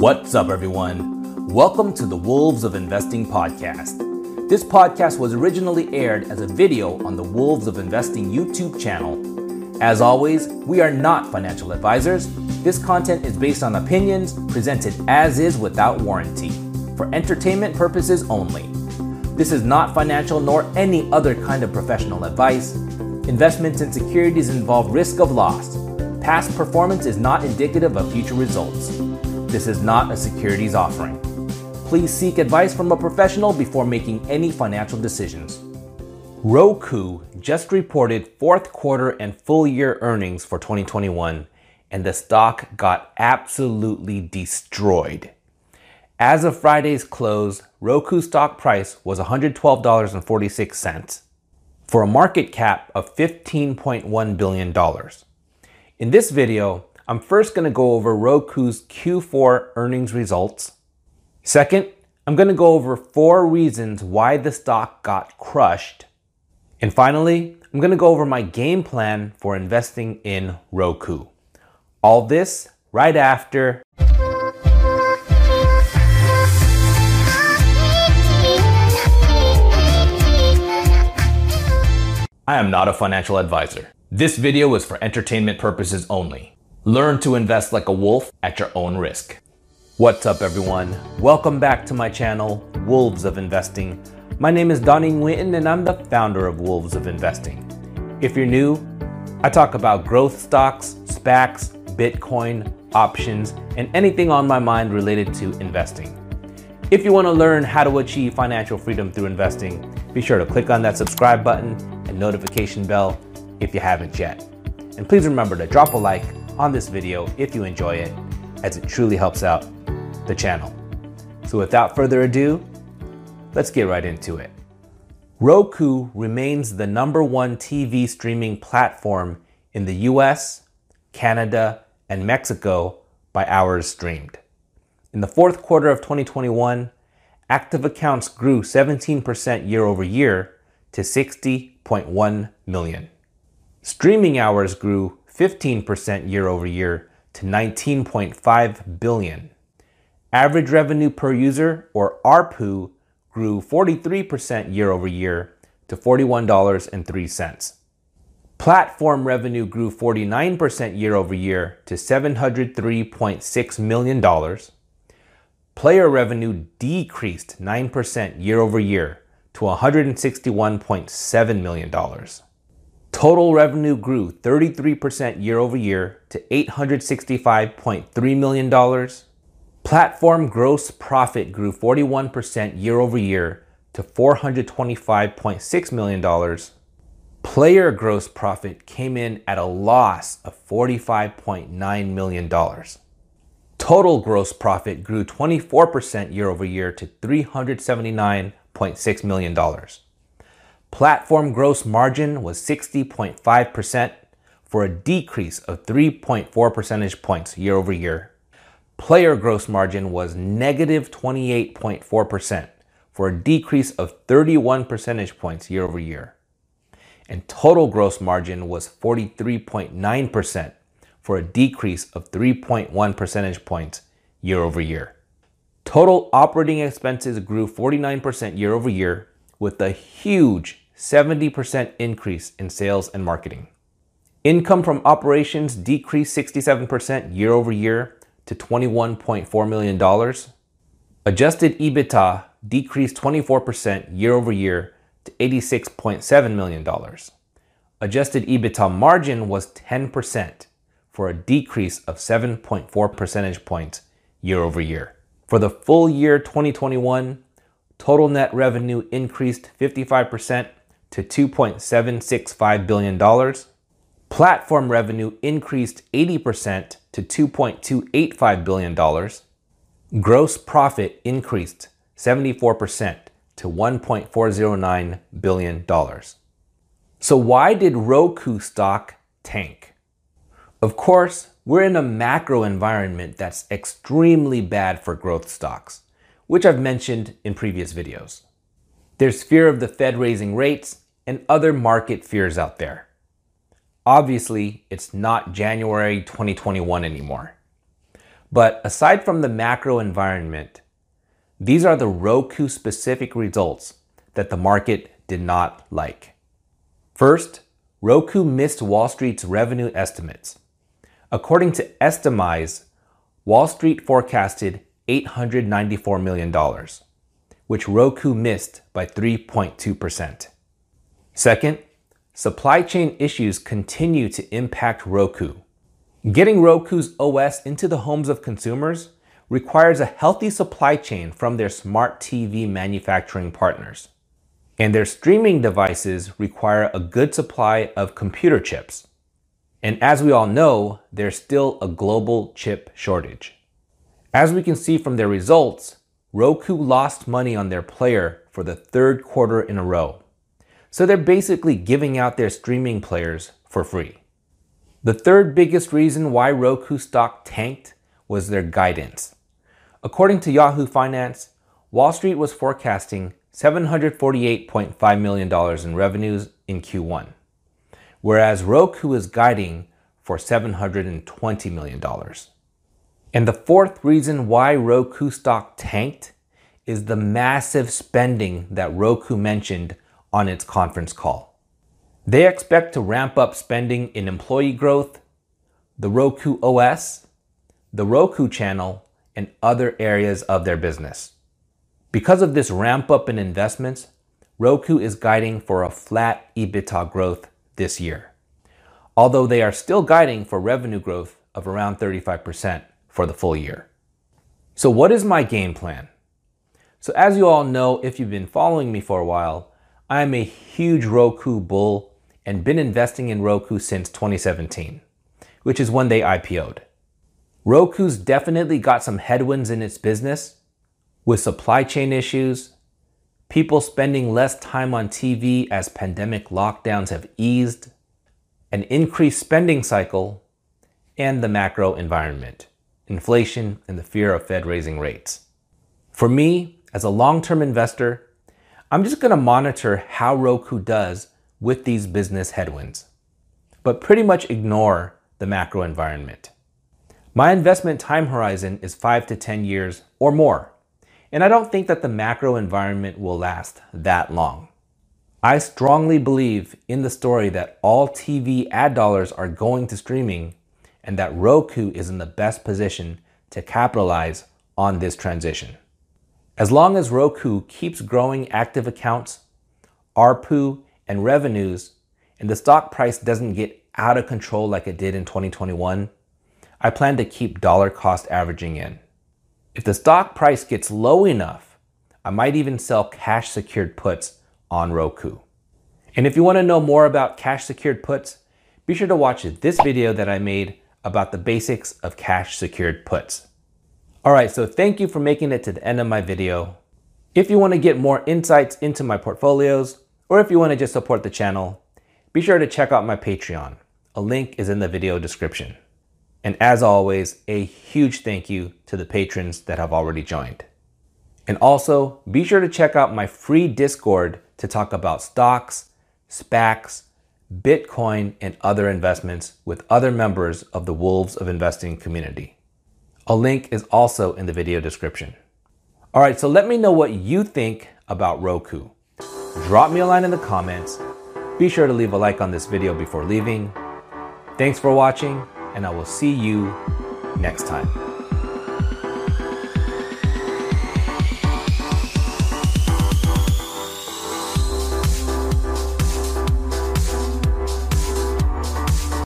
What's up, everyone? Welcome to the Wolves of Investing podcast. This podcast was originally aired as a video on the Wolves of Investing YouTube channel. As always, we are not financial advisors. This content is based on opinions presented as is without warranty, for entertainment purposes only. This is not financial nor any other kind of professional advice. Investments in securities involve risk of loss. Past performance is not indicative of future results. This is not a securities offering. Please seek advice from a professional before making any financial decisions. Roku just reported fourth quarter and full year earnings for 2021, and the stock got absolutely destroyed. As of Friday's close, Roku stock price was $112.46 for a market cap of $15.1 billion. In this video, I'm first going to go over Roku's Q4 earnings results. Second, I'm going to go over four reasons why the stock got crushed. And finally, I'm going to go over my game plan for investing in Roku. All this right after. I am not a financial advisor. This video is for entertainment purposes only. Learn to invest like a wolf at your own risk. What's up, everyone? Welcome back to my channel, Wolves of Investing. My name is Donnie Nguyen, and I'm the founder of Wolves of Investing. If you're new, I talk about growth stocks, SPACs, Bitcoin, options, and anything on my mind related to investing. If you want to learn how to achieve financial freedom through investing, be sure to click on that subscribe button and notification bell if you haven't yet. And please remember to drop a like on this video if you enjoy it, as it truly helps out the channel. So without further ado, let's get right into it. Roku remains the number one TV streaming platform in the US, Canada, and Mexico by hours streamed. In the fourth quarter of 2021, active accounts grew 17% year over year to 60.1 million. Streaming hours grew 15% year over year to 19.5 billion. Average revenue per user or ARPU grew 43% year over year to $41.03. Platform revenue grew 49% year over year to $703.6 million. Player revenue decreased 9% year over year to $161.7 million. Total revenue grew 33% year over year to $865.3 million. Platform gross profit grew 41% year over year to $425.6 million. Player gross profit came in at a loss of $45.9 million. Total gross profit grew 24% year over year to $379.6 million. Platform gross margin was 60.5% for a decrease of 3.4 percentage points year over year. Player gross margin was negative 28.4% for a decrease of 31 percentage points year over year. And total gross margin was 43.9% for a decrease of 3.1 percentage points year over year. Total operating expenses grew 49% year over year with a huge 70% increase in sales and marketing. Income from operations decreased 67% year over year to $21.4 million. Adjusted EBITDA decreased 24% year over year to $86.7 million. Adjusted EBITDA margin was 10% for a decrease of 7.4 percentage points year over year. For the full year 2021, total net revenue increased 55% to $2.765 billion. Platform revenue increased 80% to $2.285 billion. Gross profit increased 74% to $1.409 billion. So, why did Roku stock tank? Of course, we're in a macro environment that's extremely bad for growth stocks, which I've mentioned in previous videos. There's fear of the Fed raising rates and other market fears out there. Obviously, it's not January 2021 anymore. But aside from the macro environment, these are the Roku specific results that the market did not like. First, Roku missed Wall Street's revenue estimates. According to Estimize, Wall Street forecasted $894 million, which Roku missed by 3.2%. Second, supply chain issues continue to impact Roku. Getting Roku's OS into the homes of consumers requires a healthy supply chain from their smart TV manufacturing partners. And their streaming devices require a good supply of computer chips. And as we all know, there's still a global chip shortage. As we can see from their results, Roku lost money on their player for the third quarter in a row. So they're basically giving out their streaming players for free. The third biggest reason why Roku stock tanked was their guidance. According to Yahoo Finance, Wall Street was forecasting $748.5 million in revenues in Q1, whereas Roku is guiding for $720 million. And the fourth reason why Roku stock tanked is the massive spending that Roku mentioned on its conference call. They expect to ramp up spending in employee growth, the Roku OS, the Roku channel, and other areas of their business. Because of this ramp up in investments, Roku is guiding for a flat EBITDA growth this year, although they are still guiding for revenue growth of around 35% for the full year. So, what is my game plan? So, as you all know, if you've been following me for a while, I am a huge Roku bull and been investing in Roku since 2017, which is when they IPO'd. Roku's definitely got some headwinds in its business with supply chain issues, people spending less time on TV as pandemic lockdowns have eased, an increased spending cycle, and the macro environment inflation, and the fear of Fed raising rates. For me, as a long term investor, I'm just going to monitor how Roku does with these business headwinds, but pretty much ignore the macro environment. My investment time horizon is 5 to 10 years or more, and I don't think that the macro environment will last that long. I strongly believe in the story that all TV ad dollars are going to streaming and that Roku is in the best position to capitalize on this transition. As long as Roku keeps growing active accounts, ARPU, and revenues, and the stock price doesn't get out of control like it did in 2021, I plan to keep dollar cost averaging in. If the stock price gets low enough, I might even sell cash secured puts on Roku. And if you want to know more about cash secured puts, be sure to watch this video that I made about the basics of cash secured puts. All right, so thank you for making it to the end of my video. If you want to get more insights into my portfolios, or if you want to just support the channel, be sure to check out my Patreon. A link is in the video description. And as always, a huge thank you to the patrons that have already joined. And also, be sure to check out my free Discord to talk about stocks, SPACs, Bitcoin, and other investments with other members of the Wolves of Investing community. A link is also in the video description. All right, so let me know what you think about Roku. Drop me a line in the comments. Be sure to leave a like on this video before leaving. Thanks for watching, and I will see you next time.